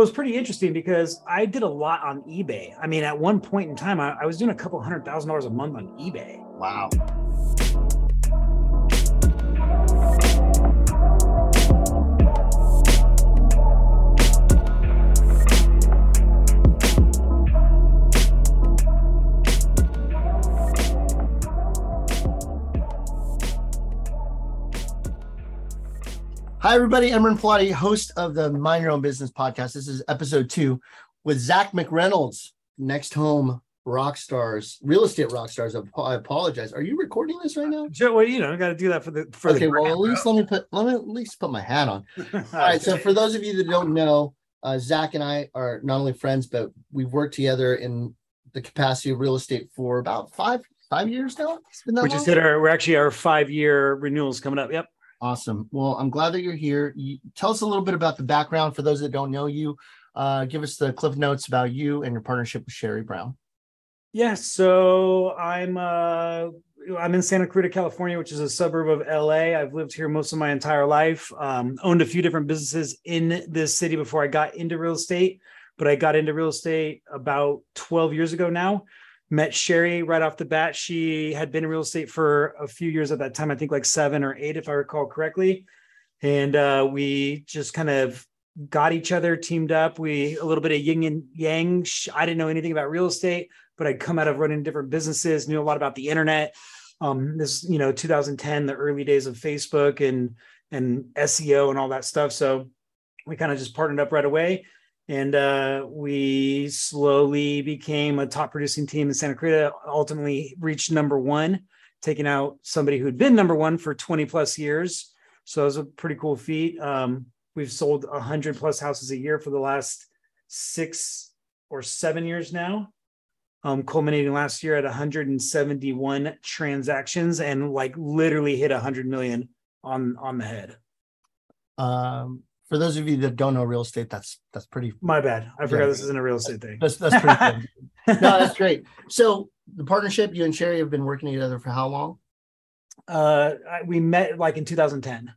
It was pretty interesting because I did a lot on eBay. I mean, at one point in time, I, I was doing a couple hundred thousand dollars a month on eBay. Wow. Hi, everybody. Emran Pilati, host of the Mind Your Own Business podcast. This is episode two with Zach McReynolds, next home rock stars, real estate rock stars. I apologize. Are you recording this right now? Sure. Well, you know, I got to do that for the. For okay. the well, at least let me put let me at least put my hat on. All right. So for those of you that don't know, uh, Zach and I are not only friends, but we've worked together in the capacity of real estate for about five five years now. we long? just hit our. We're actually our five year renewals coming up. Yep. Awesome. Well, I'm glad that you're here. You, tell us a little bit about the background for those that don't know you. Uh, give us the cliff notes about you and your partnership with Sherry Brown. Yeah, so I'm uh, I'm in Santa Clarita, California, which is a suburb of LA. I've lived here most of my entire life. Um, owned a few different businesses in this city before I got into real estate, but I got into real estate about 12 years ago now met Sherry right off the bat. She had been in real estate for a few years at that time, I think like seven or eight, if I recall correctly. And uh, we just kind of got each other, teamed up. We a little bit of yin and yang. I didn't know anything about real estate, but I'd come out of running different businesses, knew a lot about the internet. Um, this, you know, 2010, the early days of Facebook and and SEO and all that stuff. So we kind of just partnered up right away and uh, we slowly became a top producing team in Santa Clarita. Ultimately, reached number one, taking out somebody who'd been number one for 20 plus years. So it was a pretty cool feat. Um, we've sold 100 plus houses a year for the last six or seven years now, um, culminating last year at 171 transactions and like literally hit 100 million on on the head. Um, for those of you that don't know real estate, that's that's pretty. My bad. I forgot yeah. this isn't a real estate thing. That's that's pretty no, that's great. So the partnership, you and Sherry have been working together for how long? Uh, we met like in 2010.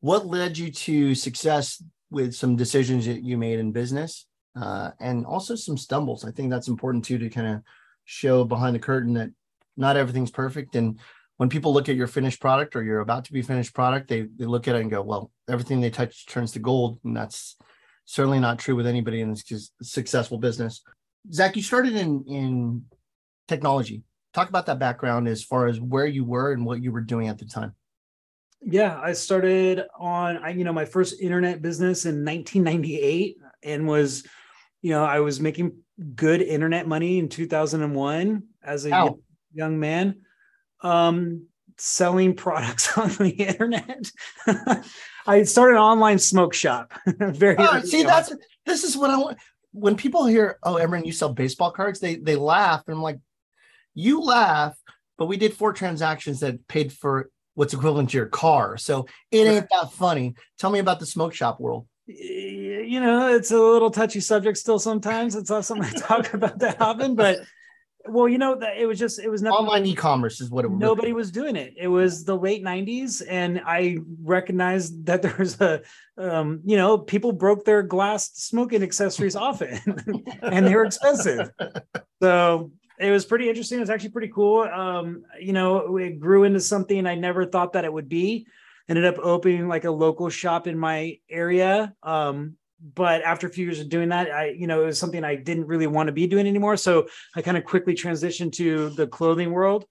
What led you to success with some decisions that you made in business, uh, and also some stumbles? I think that's important too to kind of show behind the curtain that not everything's perfect and when people look at your finished product or you're about to be finished product, they, they look at it and go, well, everything they touch turns to gold. And that's certainly not true with anybody in this successful business. Zach, you started in, in technology. Talk about that background as far as where you were and what you were doing at the time. Yeah, I started on, I, you know, my first internet business in 1998 and was, you know, I was making good internet money in 2001 as a Ow. young man um, selling products on the internet. I started an online smoke shop. Very oh, see, that's this is what I want. When people hear, "Oh, Emran, you sell baseball cards," they they laugh, and I'm like, "You laugh," but we did four transactions that paid for what's equivalent to your car, so it ain't that funny. Tell me about the smoke shop world. You know, it's a little touchy subject still. Sometimes it's not something I talk about that often, but well, you know, that it was just it was nothing. Online e-commerce is what it was. Nobody was doing it. It was the late '90s, and I recognized that there was a, um, you know, people broke their glass smoking accessories often, and they were expensive. So it was pretty interesting. It was actually pretty cool. Um, you know, it grew into something I never thought that it would be. Ended up opening like a local shop in my area. Um, but after a few years of doing that, I, you know, it was something I didn't really want to be doing anymore. So I kind of quickly transitioned to the clothing world.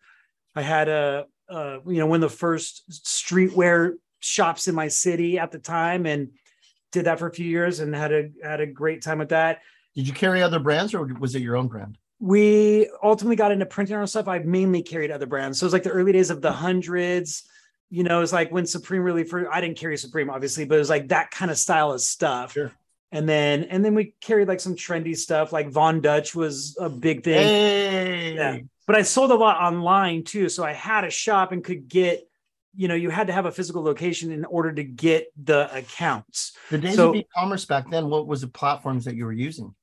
I had a, uh, you know, one of the first streetwear shops in my city at the time, and did that for a few years, and had a had a great time with that. Did you carry other brands, or was it your own brand? We ultimately got into printing our stuff. I mainly carried other brands, so it was like the early days of the hundreds you know, it's like when Supreme really for I didn't carry Supreme obviously, but it was like that kind of style of stuff. Sure. And then and then we carried like some trendy stuff, like Von Dutch was a big thing. Hey. Yeah. But I sold a lot online too. So I had a shop and could get, you know, you had to have a physical location in order to get the accounts. The days so, of e-commerce back then, what was the platforms that you were using?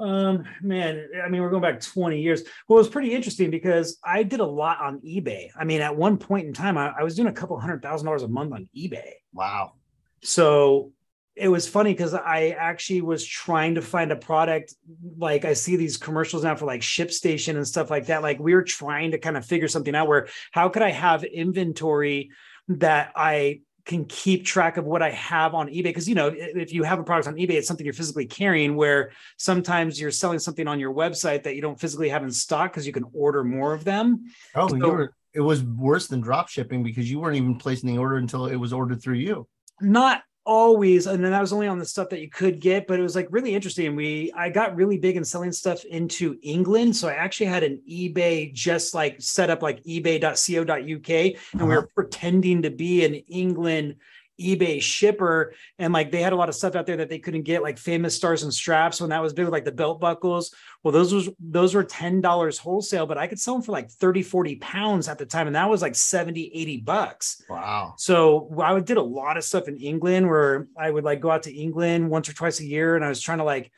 Um, man, I mean, we're going back 20 years. Well, it was pretty interesting because I did a lot on eBay. I mean, at one point in time, I, I was doing a couple hundred thousand dollars a month on eBay. Wow. So it was funny because I actually was trying to find a product. Like I see these commercials now for like ShipStation and stuff like that. Like we were trying to kind of figure something out where how could I have inventory that I can keep track of what I have on eBay. Because you know, if you have a product on eBay, it's something you're physically carrying. Where sometimes you're selling something on your website that you don't physically have in stock because you can order more of them. Oh, so, you were, it was worse than drop shipping because you weren't even placing the order until it was ordered through you. Not always and then that was only on the stuff that you could get but it was like really interesting we i got really big in selling stuff into england so i actually had an ebay just like set up like ebay.co.uk and uh-huh. we were pretending to be an england eBay shipper and like they had a lot of stuff out there that they couldn't get like famous stars and straps when that was big like the belt buckles well those was those were $10 wholesale but I could sell them for like 30 40 pounds at the time and that was like 70 80 bucks wow so I did a lot of stuff in England where I would like go out to England once or twice a year and I was trying to like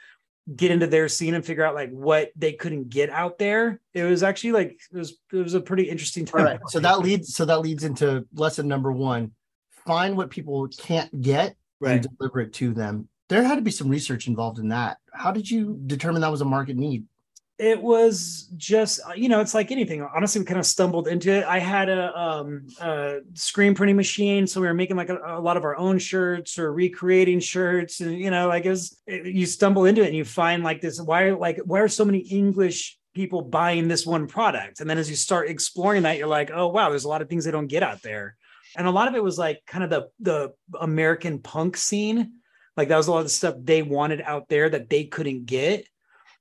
get into their scene and figure out like what they couldn't get out there. It was actually like it was it was a pretty interesting time. All right. So that leads so that leads into lesson number one find what people can't get right. and deliver it to them. There had to be some research involved in that. How did you determine that was a market need? It was just, you know, it's like anything. Honestly, we kind of stumbled into it. I had a, um, a screen printing machine, so we were making like a, a, lot of our own shirts or recreating shirts, and you know, like it was, it, you stumble into it and you find like this. Why, like, why are so many English people buying this one product? And then as you start exploring that, you're like, oh wow, there's a lot of things they don't get out there and a lot of it was like kind of the the American punk scene. Like that was a lot of the stuff they wanted out there that they couldn't get.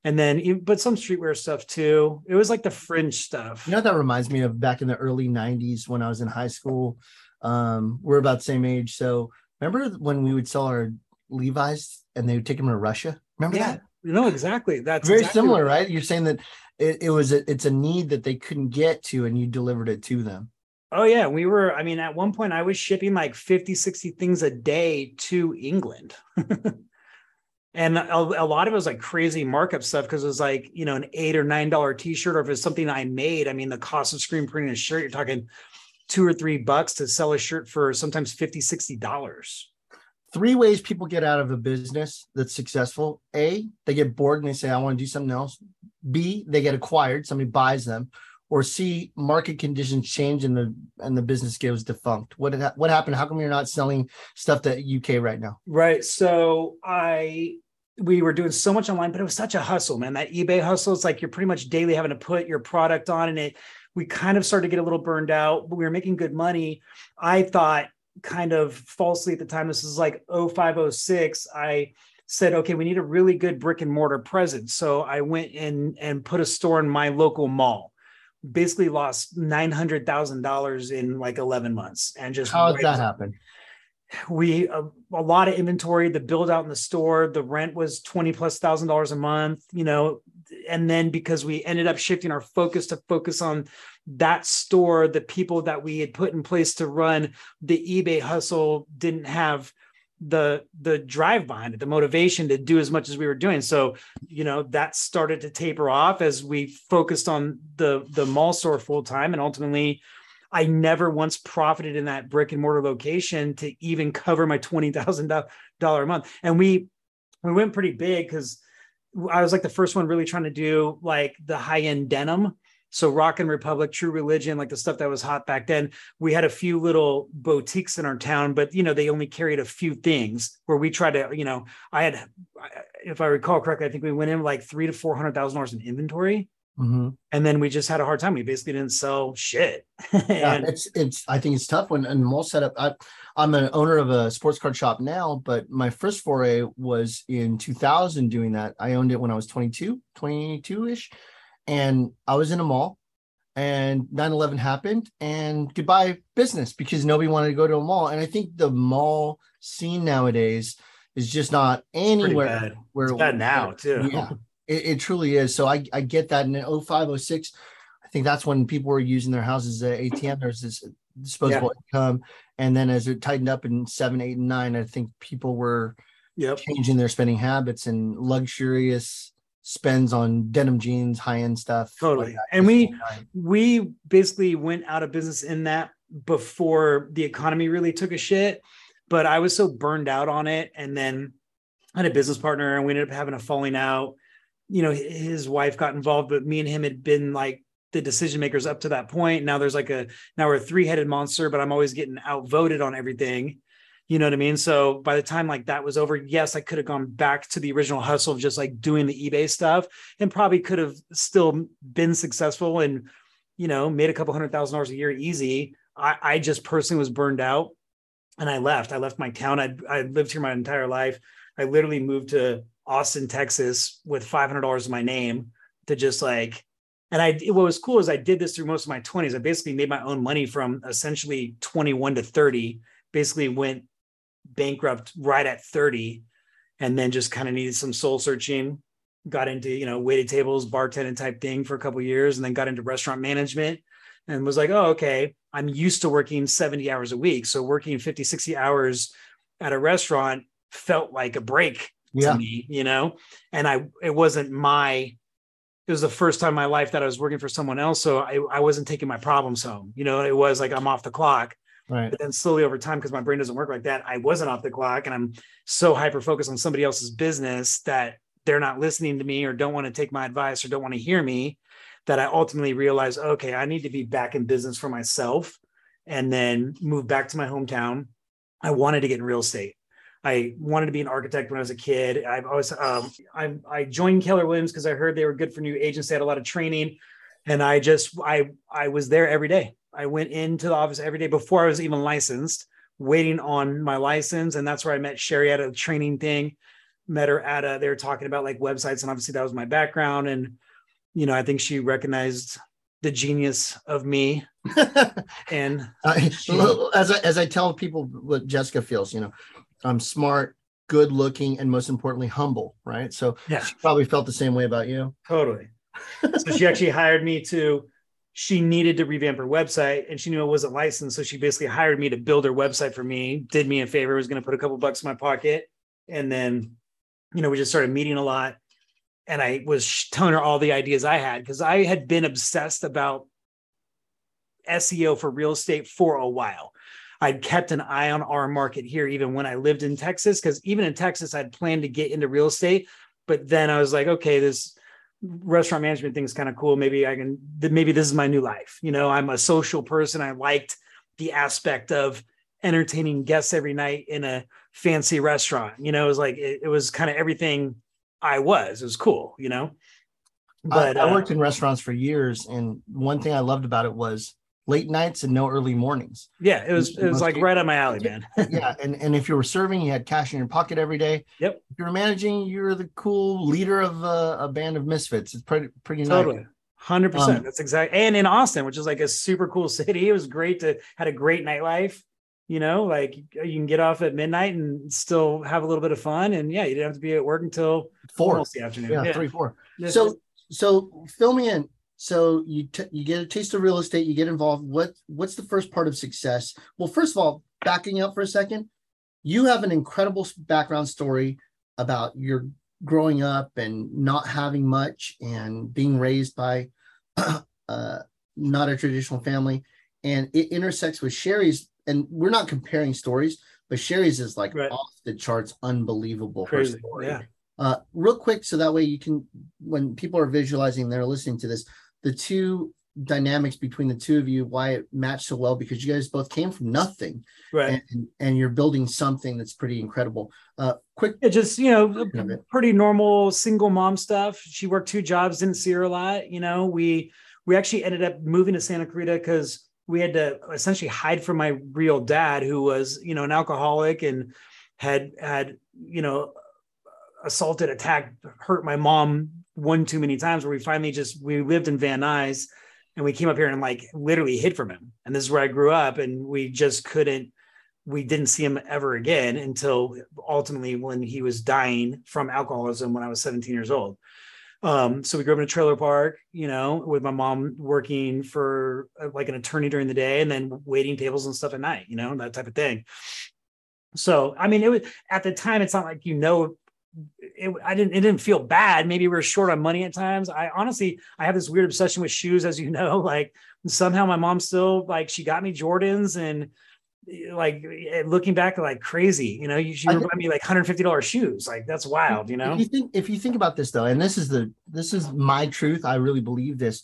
And then, but some streetwear stuff too. It was like the fringe stuff. You know, that reminds me of back in the early 90s when I was in high school. Um, we're about the same age. So remember when we would sell our Levi's and they would take them to Russia? Remember yeah, that? No, exactly. That's very exactly similar, right. right? You're saying that it, it was a, it's a need that they couldn't get to and you delivered it to them. Oh yeah, we were I mean at one point I was shipping like 50 60 things a day to England. and a, a, lot of it was like crazy markup stuff because it was like, you know, an 8 or 9 dollar t-shirt or if it's something I made, I mean the cost of screen printing a shirt you're talking 2 or 3 bucks to sell a shirt for sometimes 50 60 dollars. Three ways people get out of a business that's successful. A, they get bored and they say I want to do something else. B, they get acquired, somebody buys them or C, market conditions change and the and the business goes defunct? What that, what happened? How come you're not selling stuff to UK right now? Right. So I we were doing so much online, but it was such a hustle, man. That eBay hustle, it's like you're pretty much daily having to put your product on and it we kind of started to get a little burned out, but we were making good money. I thought kind of falsely at the time, this is like 0506. I said, okay, we need a really good brick and mortar presence. So I went in and put a store in my local mall basically lost nine hundred thousand dollars in like eleven months, and just how did that happen? We a, a lot of inventory, the build out in the store, the rent was twenty plus thousand dollars a month, you know, and then because we ended up shifting our focus to focus on that store, the people that we had put in place to run the eBay hustle didn't have the the drive behind it the motivation to do as much as we were doing. So you know that started to taper off as we focused on the the mall store full time. And ultimately i never once profited in that brick and mortar location to even cover my $20000 a month. And we we went pretty big because i was like the first one really trying to do like the high end denim so Rock and Republic, True Religion, like the stuff that was hot back then. We had a few little boutiques in our town, but you know they only carried a few things. Where we tried to, you know, I had, if I recall correctly, I think we went in like three to four hundred thousand dollars in inventory. Mm-hmm. And then we just had a hard time. We basically didn't sell shit. and, yeah, it's it's. I think it's tough when and mall setup. I, I'm an owner of a sports card shop now, but my first foray was in 2000 doing that. I owned it when I was 22, 22 ish, and I was in a mall and 9-11 happened and goodbye business because nobody wanted to go to a mall. And I think the mall scene nowadays is just not anywhere bad. where it's bad now too. Yeah, it, it, truly is. So I, I get that. And in 05, 06, I think that's when people were using their houses as ATM. There's this disposable yeah. income. And then as it tightened up in seven, eight, and nine, I think people were yep. changing their spending habits and luxurious spends on denim jeans, high end stuff. Totally. Like and we we basically went out of business in that before the economy really took a shit. but I was so burned out on it. And then I had a business partner and we ended up having a falling out. You know, his wife got involved, but me and him had been like the decision makers up to that point. Now there's like a now we're a three-headed monster, but I'm always getting outvoted on everything. You know what I mean? So by the time like that was over, yes, I could have gone back to the original hustle of just like doing the eBay stuff and probably could have still been successful and, you know, made a couple hundred thousand dollars a year easy. I, I just personally was burned out and I left. I left my town. I I lived here my entire life. I literally moved to Austin, Texas with $500 in my name to just like, and I, what was cool is I did this through most of my 20s. I basically made my own money from essentially 21 to 30, basically went bankrupt right at 30 and then just kind of needed some soul searching got into you know waited tables bartending type thing for a couple years and then got into restaurant management and was like oh okay i'm used to working 70 hours a week. So working 50 60 hours at a restaurant felt like a break yeah. to me you know? And i it wasn't my it was the first time in my life that i was working for someone else so i, I wasn't taking my problems home you know? It was like i'm off the clock Right. But then slowly over time, because my brain doesn't work like that, I wasn't off the clock and I'm so hyper focused on somebody else's business that they're not listening to me or don't want to take my advice or don't want to hear me that I ultimately realized, okay, I need to be back in business for myself and then move back to my hometown. I wanted to get in real estate. I wanted to be an architect when I was a kid. I've always um, I, I joined Keller Williams because I heard they were good for new agents. They had a lot of training, and I just I I was there every day. I went into the office every day before I was even licensed, waiting on my license. And that's where I met Sherry at a training thing. Met her at a, they were talking about like websites. And obviously that was my background. And, you know, I think she recognized the genius of me. and she, as, I, as I tell people what Jessica feels, you know, I'm smart, good looking, and most importantly, humble. Right. So yeah. she probably felt the same way about you. Totally. So she actually hired me to she needed to revamp her website and she knew it wasn't licensed. So she basically hired me to build her website for me, did me a favor, was going to put a couple bucks in my pocket. And then, you know, we just started meeting a lot. And I was telling her all the ideas I had because I had been obsessed about SEO for real estate for a while. I'd kept an eye on our market here, even when I lived in Texas, because even in Texas, I'd planned to get into real estate. But then I was like, okay, this restaurant management thing is kind of cool. Maybe I can, maybe this is my new life. You know, I'm a social person. I liked the aspect of entertaining guests every night in a fancy restaurant. You know, it was like, it, it was kind of everything I was. It was cool, you know? But I, I worked uh, in restaurants for years. And one thing I loved about it was late nights and no early mornings. Yeah, it was it was like right on my alley, man. yeah, and and if you were serving, you had cash in your pocket every day. Yep. If you were managing, you're the cool leader of a, a band of misfits. It's pretty pretty totally. Nice. Hundred um, percent. That's exactly. And in Austin, which is like a super cool city, it was great to had a great nightlife. You know, like you can get off at midnight and still have a little bit of fun. And yeah, you didn't have to be at work until four the afternoon. Yeah, yeah. three, four. so so fill me in so you t- you get a taste of real estate, you get involved. What what's the first part of success? Well, first of all, backing up for a second, you have an incredible background story about your growing up and not having much and being raised by uh, not a traditional family, and it intersects with Sherry's. And we're not comparing stories, but Sherry's is like right. off the charts, unbelievable. Crazy. Yeah. Uh, real quick, so that way you can, when people are visualizing, they're listening to this the two dynamics between the two of you why it matched so well because you guys both came from nothing. Right. And, and you're building something that's pretty incredible. Uh quick. It just you know pretty normal single mom stuff. She worked two jobs didn't see her a lot you know. We we actually ended up moving to santa clarita because we had to essentially hide from my real dad who was you know an alcoholic and had had you know assaulted attacked hurt my mom one too many times where we finally just we lived in Van Nuys and we came up here and like literally hid from him. And this is where I grew up, and we just couldn't. We didn't see him ever again until ultimately when he was dying from alcoholism when I was 17 years old. Um, so we grew up in a trailer park, you know, with my mom working for uh, like an attorney during the day and then waiting tables and stuff at night, you know, that type of thing. So, I mean, it was at the time, it's not like you know it, I didn't it didn't feel bad. Maybe we are short on money at times. I honestly I have this weird obsession with shoes, as you know. Like somehow my mom still like she got me Jordans and like looking back like crazy you know you should buy me like 150 dollars shoes like that's wild you know if you think if you think about this though and this is the this is my truth i really believe this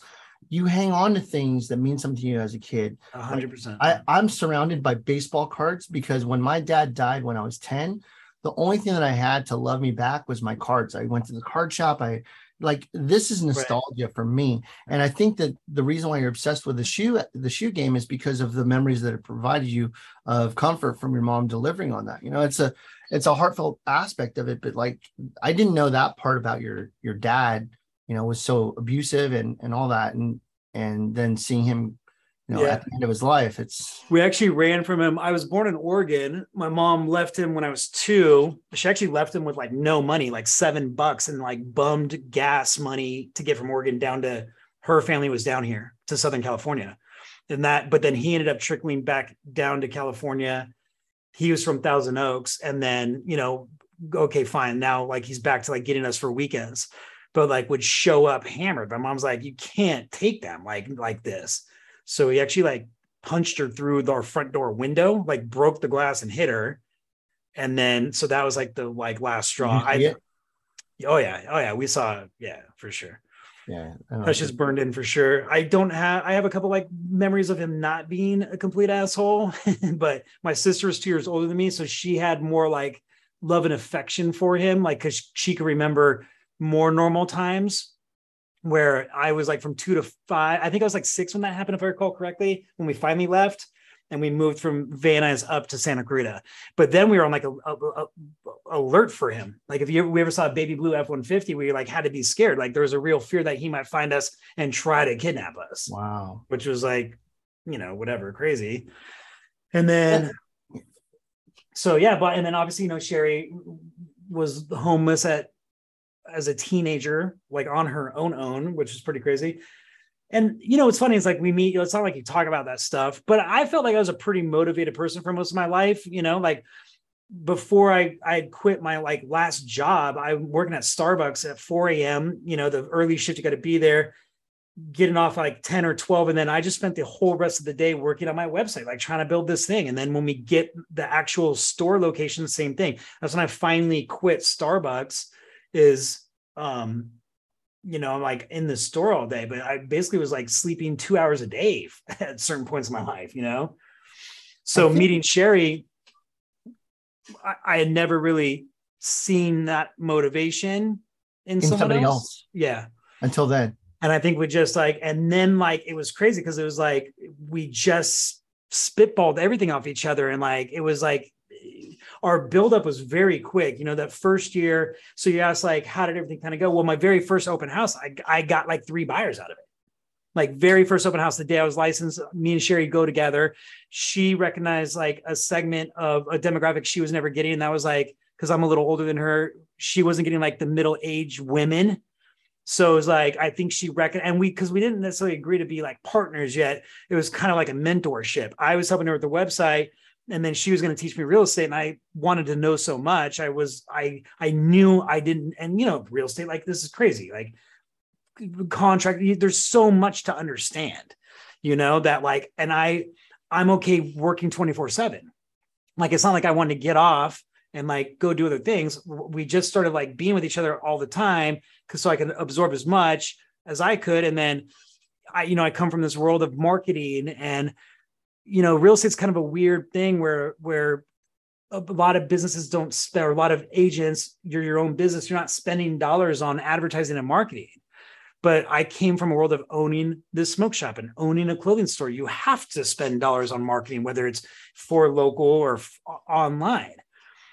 you hang on to things that mean something to you as a kid 100% I, i'm surrounded by baseball cards because when my dad died when i was 10 the only thing that i had to love me back was my cards. I went to the card shop. I like this is nostalgia right. for me. And i think that the reason why you're obsessed with the shoe the shoe game is because of the memories that it provided you of comfort from your mom delivering on that. You know it's a it's a heartfelt aspect of it but like i didn't know that part about your your dad you know was so abusive and and all that. And and then seeing him you know, yeah. at the end of his life. It's we actually ran from him. I was born in Oregon. My mom left him when I was two. She actually left him with like no money, like seven bucks and like bummed gas money to get from Oregon down to her family was down here to Southern California. And that, but then he ended up trickling back down to California. He was from Thousand Oaks. And then, you know, okay, fine. Now like he's back to like getting us for weekends, but like would show up hammered. My mom's like, you can't take them like like this so he actually like punched her through our front door window, like broke the glass and hit her. And then so that was like the like last straw. I oh yeah, oh yeah, we saw yeah for sure. Yeah, that's just burned in for sure. I don't have I have a couple like memories of him not being a complete asshole, but my sister is two years older than me, so she had more like love and affection for him, like because she could remember more normal times where I was like from two to five. I think I was like six when that happened, if I recall correctly, when we finally left and we moved from Van Nuys up to Santa Clarita. But then we were on like a, a, a alert for him. Like if you ever, we ever saw a baby blue F-150, we like had to be scared. Like there was a real fear that he might find us and try to kidnap us. Wow. Which was like, you know, whatever, crazy. And then, so yeah, but, and then obviously, you know, Sherry was homeless at as a teenager, like on her own own, which is pretty crazy. And you know, what's funny is like we meet, it's not like you talk about that stuff, but I felt like I was a pretty motivated person for most of my life, you know, like before I I quit my like last job, I'm working at Starbucks at 4 a.m. You know, the early shift, you got to be there, getting off like 10 or 12. And then I just spent the whole rest of the day working on my website, like trying to build this thing. And then when we get the actual store location, same thing. That's when I finally quit Starbucks is um you know I'm like in the store all day but i basically was like sleeping two hours a day at certain points in my life you know? So think- meeting sherry I, I, had never really seen that motivation in, in somebody else. else. Yeah. Until then. And i think we just like and then like it was crazy because it was like we just spitballed everything off each other and like it was like our buildup was very quick. You know, that first year. So you asked like, how did everything kind of go? Well, my very first open house, I, I got like three buyers out of it. Like very first open house, the day I was licensed, me and Sherry go together. She recognized like a segment of a demographic she was never getting. And that was like, because I'm a little older than her, she wasn't getting like the middle aged women. So it was like, I think she reckoned, and we, because we didn't necessarily agree to be like partners yet, it was kind of like a mentorship. I was helping her with the website and then she was going to teach me real estate and i wanted to know so much. I was i i knew i didn't and you know real estate like this is crazy like contract there's so much to understand you know that like and i i'm okay working 24 7 like it's not like i wanted to get off and like go do other things. We just started like being with each other all the time because so i could absorb as much as i could. And then i you know i come from this world of marketing and you know, real estate's kind of a weird thing where where a lot of businesses don't spend, or a lot of agents, you're your own business, you're not spending dollars on advertising and marketing. But I came from a world of owning this smoke shop and owning a clothing store. You have to spend dollars on marketing, whether it's for local or f- online.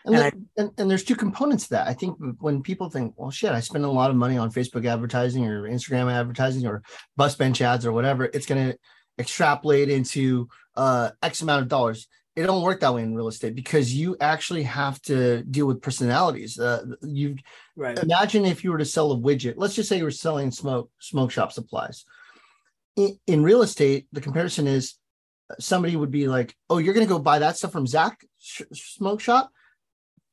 And, and, I, and, and, there's two components to that. I think when people think, well, shit, I spend a lot of money on Facebook advertising or Instagram advertising or bus bench ads or whatever, it's going to extrapolate into uh, X amount of dollars. It don't work that way in real estate because you actually have to deal with personalities. Uh, you right. imagine if you were to sell a widget. Let's just say you were selling smoke smoke shop supplies. In, in real estate, the comparison is uh, somebody would be like, "Oh, you're going to go buy that stuff from Zach sh- Smoke Shop?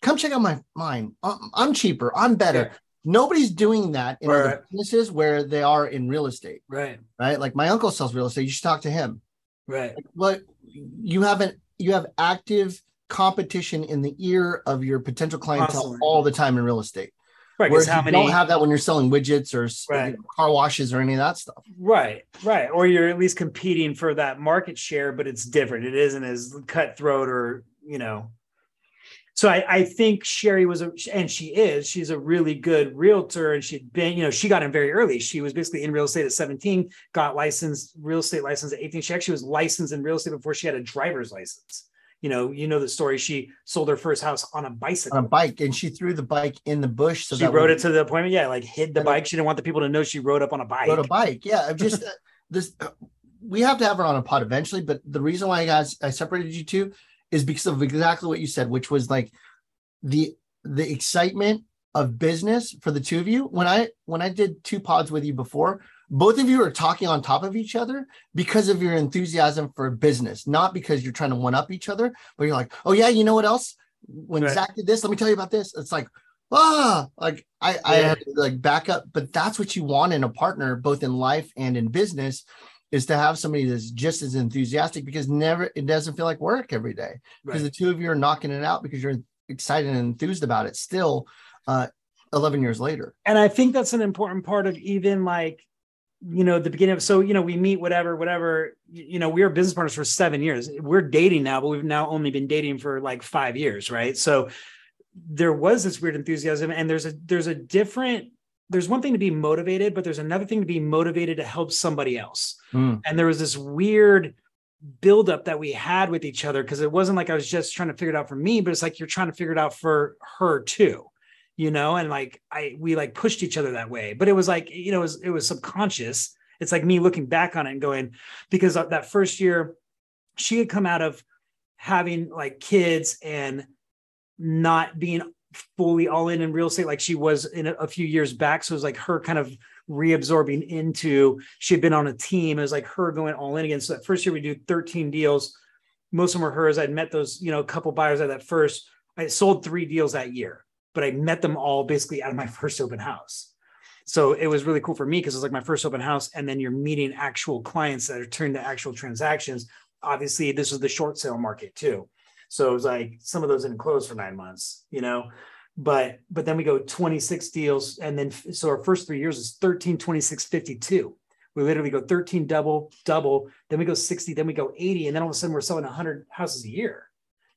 Come check out my mine. I'm, I'm cheaper. I'm better." Yeah. Nobody's doing that in right. other businesses where they are in real estate. Right. Right. Like my uncle sells real estate. You should talk to him. Right. Like, well, you haven't you have active competition in the ear of your potential clientele all the time in real estate. Right. Whereas how you many don't have that when you're selling widgets or Right. you know, car washes or any of that stuff. Right, right. Or you're at least competing for that market share, but it's different. It isn't as cutthroat or, you know. So I, I think Sherry was a and she is, she's a really good realtor and she'd been, you know, she got in very early. She was basically in real estate at 17, got licensed, real estate license at 18. She actually was licensed in real estate before she had a driver's license. You know, you know the story. She sold her first house on a bicycle. On a bike, and she threw the bike in the bush. So she rode it to the appointment. Yeah, like hid the bike. She didn't want the people to know she rode up on a bike. rode a bike. Yeah, I'm just uh, this. We have to have her on a pod eventually, but the reason why I guys I separated you two is because of exactly what you said, which was like the the excitement of business for the two of you. When I when I did two pods with you before, both of you are talking on top of each other because of your enthusiasm for business, not because you're trying to one up each other. But you're like, oh yeah, you know what else? When Right. Zach did this, let me tell you about this. It's like ah, like I, I had to like back up, but that's what you want in a partner, both in life and in business, is to have somebody that's just as enthusiastic because never it doesn't feel like work every day because Right. the two of you are knocking it out because you're excited and enthused about it still uh 11 years later. and I think that's an important part of even like, you know, the beginning of so you know we meet whatever whatever you know we were business partners for seven years. We're dating now, but we've now only been dating for like five years, right? So there was this weird enthusiasm, and there's a there's a different there's one thing to be motivated, but there's another thing to be motivated to help somebody else. Mm. And there was this weird buildup that we had with each other because it wasn't like I was just trying to figure it out for me, but it's like you're trying to figure it out for her too, you know. And like I, we like pushed each other that way, but it was like you know, it was it was subconscious. It's like me looking back on it and going because that first year, she had come out of having like kids and not being fully all in in real estate like she was in a, a few years back. So it was like her kind of reabsorbing into she had been on a team. It was like her going all in again. So that first year we do 13 deals. Most of them were hers. I'd met those, you know, a couple buyers at that first. I sold three deals that year, but I met them all basically out of my first open house. So it was really cool for me because it was like my first open house. And then you're meeting actual clients that are turned to actual transactions. Obviously, this was the short sale market too. So it was like some of those didn't close for nine months, you know. But but then we go 26 deals, and then so our first three years is 13, 26, 52. We literally go 13 double, double, then we go 60, then we go 80, and then all of a sudden we're selling 100 houses a year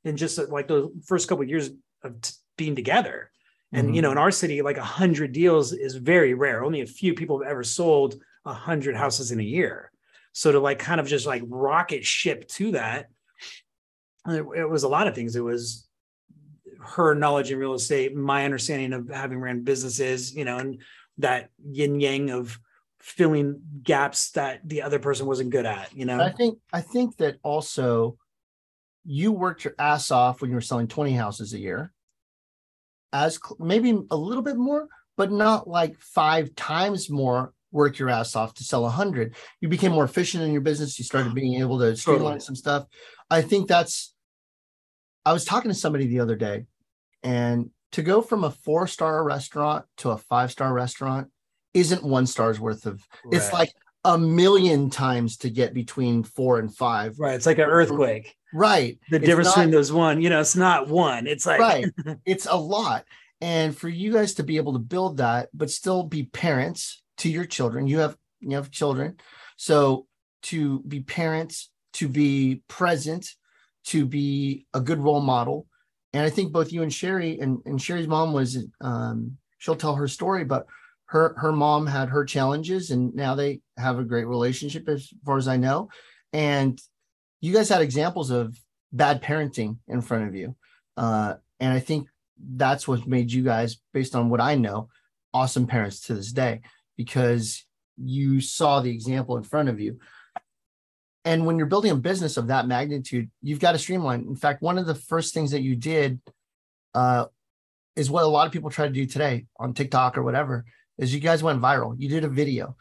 in just uh, like those first couple of years of t- being together. And Mhm. you know, in our city, like 100 deals is very rare. Only a few people have ever sold 100 houses in a year. So to like kind of just like rocket ship to that, it, it was a lot of things. It was her knowledge in real estate, my understanding of having ran businesses, you know, and that yin yang of filling gaps that the other person wasn't good at, you know. I think I think that also you worked your ass off when you were selling 20 houses a year. As maybe a little bit more, but not like five times more work your ass off to sell 100. You became more efficient in your business. You started being able to streamline some stuff. I think that's I was talking to somebody the other day and to go from a four-star restaurant to a five-star restaurant isn't one star's worth of it's like a million times to get between four and five. right. It's like an earthquake. Right. The It's difference not- between those one, you know, it's not one. It's like right. It's a lot. And for you guys to be able to build that, but still be parents to your children, you have you have children. So to be parents, to be present, to be a good role model. And I think both you and Sherry and, and Sherry's mom was um, she'll tell her story, but her her mom had her challenges and now they have a great relationship as far as I know. And you guys had examples of bad parenting in front of you. Uh, and I think that's what made you guys, based on what I know, awesome parents to this day because you saw the example in front of you. And when you're building a business of that magnitude, you've got to streamline. In fact, one of the first things that you did uh, is what a lot of people try to do today on TikTok or whatever, is you guys went viral. You did a video.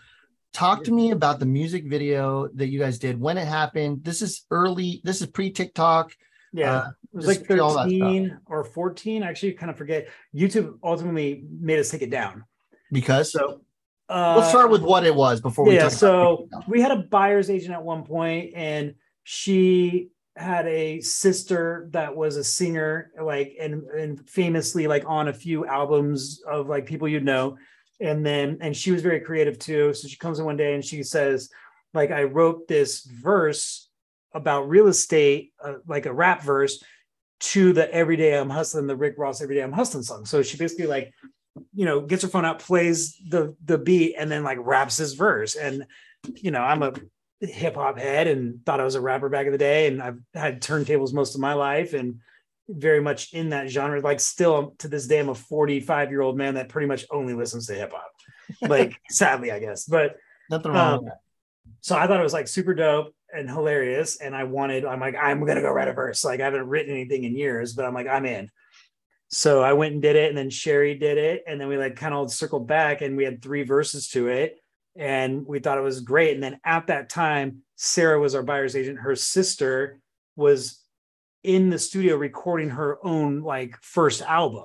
Talk to me about the music video that you guys did, when it happened. This is early, this is pre-TikTok. yeah. Uh, it was like all 13 or 14. I actually kind of forget. YouTube ultimately made us take it down. because So uh we'll start with what it was before we yeah so we had a buyer's agent at one point and she had a sister that was a singer, like and and famously like on a few albums of like people you'd know. And then and she was very creative too. So she comes in one day and she says, like, I wrote this verse about real estate, uh, like a rap verse, to the Everyday I'm Hustling, the Rick Ross Everyday I'm Hustling song. So she basically like, you know, gets her phone out, plays the the beat, and then like raps his verse. And you know, I'm a hip hop head and thought I was a rapper back in the day. And I've had turntables most of my life and very much in that genre. Like still to this day, I'm a 45 year old man that pretty much only listens to hip hop. Like sadly, I guess. But Nothing wrong um, with that. so I thought it was like super dope and hilarious. And I wanted, I'm like, I'm gonna go write a verse. Like I haven't written anything in years, but I'm like, I'm in. So I went and did it, and then Sherry did it, and then we like kind of circled back, and we had three verses to it, and we thought it was great. And then at that time, Sarah was our buyer's agent. Her sister was in the studio recording her own like first album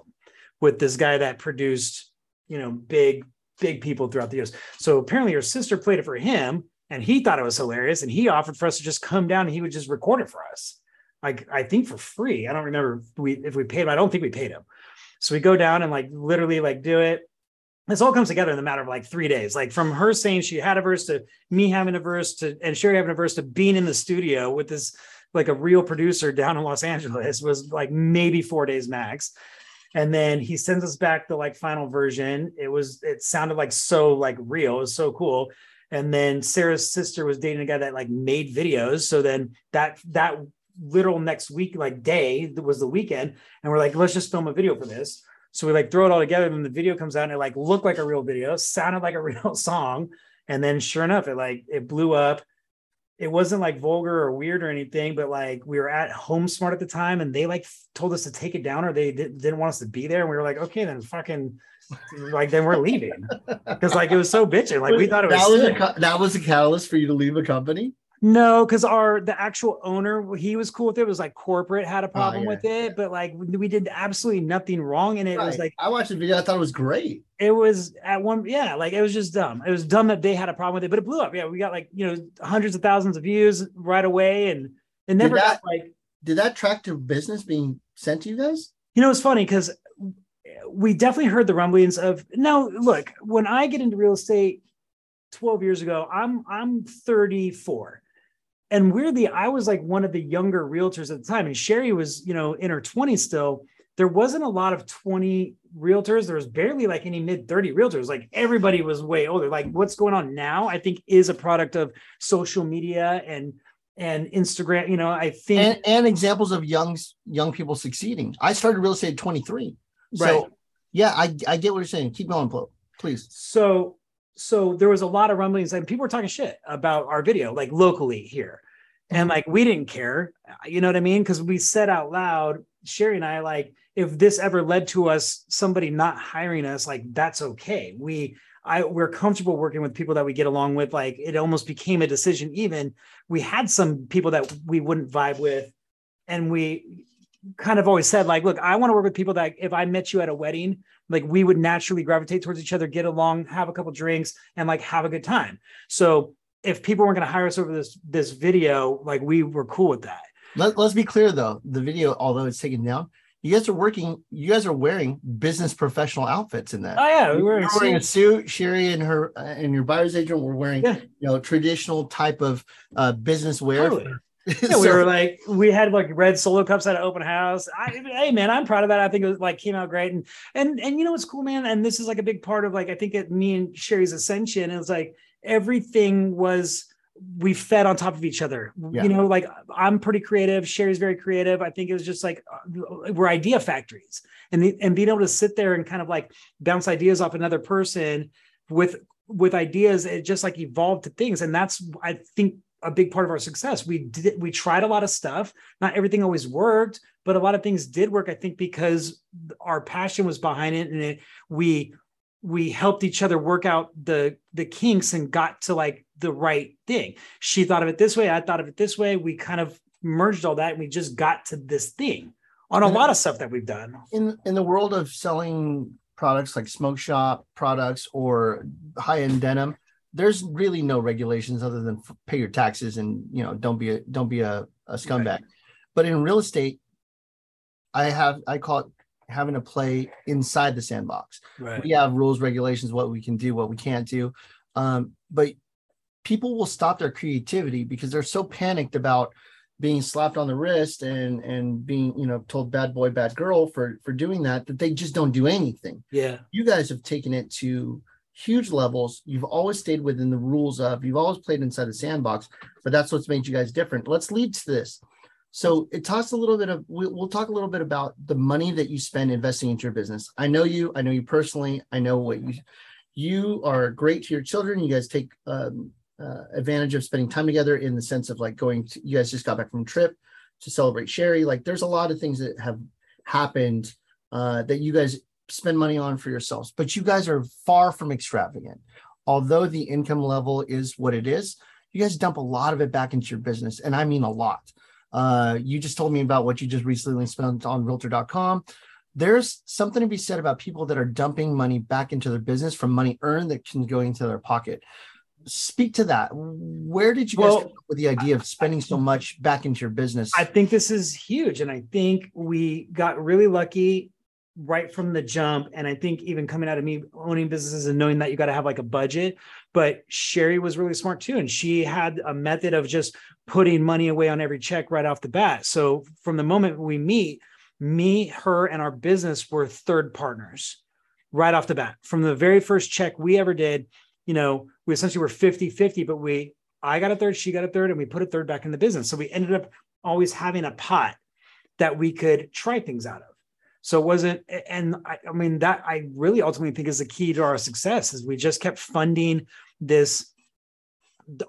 with this guy that produced, you know, big big people throughout the years. So apparently her sister played it for him and he thought it was hilarious and he offered for us to just come down and he would just record it for us. Like I think for free. I don't remember if we if we paid him. I don't think we paid him. So we go down and like literally like do it. This all comes together in the matter of like three days. Like from her saying she had a verse to me having a verse to and Sherry having a verse to being in the studio with this like a real producer down in Los Angeles was like maybe four days max and then he sends us back the like final version it was it sounded like so like real it was so cool and then sarah's sister was dating a guy that like made videos so then that that literal next week like day that was the weekend and we're like let's just film a video for this so we like throw it all together and the video comes out and it like looked like a real video sounded like a real song and then sure enough it like it blew up it wasn't like vulgar or weird or anything, but like we were at HomeSmart at the time and they like told us to take it down or they did, didn't want us to be there. And we were like, okay, then fucking like then we're leaving because like it was so bitching. Like we thought it was, that was a sick. that was a catalyst for you to leave a company. No, because our the actual owner he was cool with it. It was like corporate had a oh, problem yeah, with it, but like we, did absolutely nothing wrong. And it was like I watched the video. I thought it was great. it was at one yeah like it was just dumb it was dumb that they had a problem with it but it blew up yeah we got like you know hundreds of thousands of views right away and it never that- got like Did that track to business being sent to you guys? you know it's funny because we definitely heard the rumblings of now look when i get into real estate 12 years ago i'm i'm 34 and weirdly i was like one of the younger realtors at the time and sherry was you know in her 20s still there wasn't a lot of 20 realtors there was barely like any mid 30 realtors like everybody was way older like what's going on now i think is a product of social media and and instagram you know i think And, and examples of young young people succeeding. I started real estate at 23. So Right. yeah, I, I get what you're saying. Keep going, please. so so there was a lot of rumblings and people were talking shit about our video like locally here. And mm-hmm. like we didn't care you know what i mean? Because we said out loud sherry and i like if this ever led to us somebody not hiring us like that's okay. We i we're comfortable working with people that we get along with like it almost became a decision even. We had some people that we wouldn't vibe with and we kind of always said like look i want to work with people that if i met you at a wedding like we would naturally gravitate towards each other get along have a couple drinks and like have a good time so if people weren't going to hire us over this this video like we were cool with that Let, let's be clear though. The video, although it's taken down, you guys are working, you guys are wearing business professional outfits in that. oh yeah we You're were in wearing a suit. Sherry and her uh, and your buyer's agent were wearing, Yeah. you know, traditional type of uh, business wear. Totally. Yeah, we were like, we had like red solo cups at an open house. I, hey man, I'm proud of that. I think it was like came out great. And and and you know what's cool, man? And this is like a big part of like I think it me and Sherry's ascension. It was like everything was we fed on top of each other. Yeah. You know, like I'm pretty creative. Sherry's very creative. I think it was just like uh, we're idea factories, and the, and being able to sit there and kind of like bounce ideas off another person with with ideas, it just like evolved to things, and that's I think a big part of our success. We did we tried a lot of stuff. Not everything always worked, but a lot of things did work. I think because our passion was behind it, and it, we we helped each other work out the the kinks and got to like the right thing. She thought of it this way, I thought of it this way. We kind of merged all that, and we just got to this thing on a lot of stuff that we've done. in in the world of selling products like smoke shop products or high end denim, there's really no regulations other than pay your taxes and you know don't be a don't be a, a scumbag. But in real estate, I have I call it having to play inside the sandbox. Right. We have rules, regulations, what we can do, what we can't do. Um, but people will stop their creativity because they're so panicked about being slapped on the wrist and and being you know told bad boy bad girl for for doing that that they just don't do anything Yeah. you guys have taken it to huge levels. You've always stayed within the rules of you've always played inside the sandbox but that's what's made you guys different. Let's lead to this. So it talks a little bit of we- we'll talk a little bit about the money that you spend investing into your business. I know you i know you personally i know what you you are great to your children. You guys take um, uh, advantage of spending time together in the sense of like going to you guys just got back from a trip to celebrate sherry. Like there's a lot of things that have happened uh, that you guys spend money on for yourselves but you guys are far from extravagant. Although the income level is what it is you guys dump a lot of it back into your business and i mean a lot. Uh, you just told me about what you just recently spent on realtor.com there's something to be said about people that are dumping money back into their business from money earned that can go into their pocket. Speak to that. Where did you guys come up with the idea of spending so much back into your business? I think this is huge. And I think we got really lucky right from the jump. And I think even coming out of me owning businesses and knowing that you got to have like a budget, but Sherry was really smart too. And she had a method of just putting money away on every check right off the bat. So from the moment we meet, me, her, and our business were third partners right off the bat. From the very first check we ever did, you know, we essentially were 50 50, but we, I got a third, she got a third, and we put a third back in the business. So we ended up always having a pot that we could try things out of. So it wasn't, and I, I mean, that I really ultimately think is the key to our success is we just kept funding this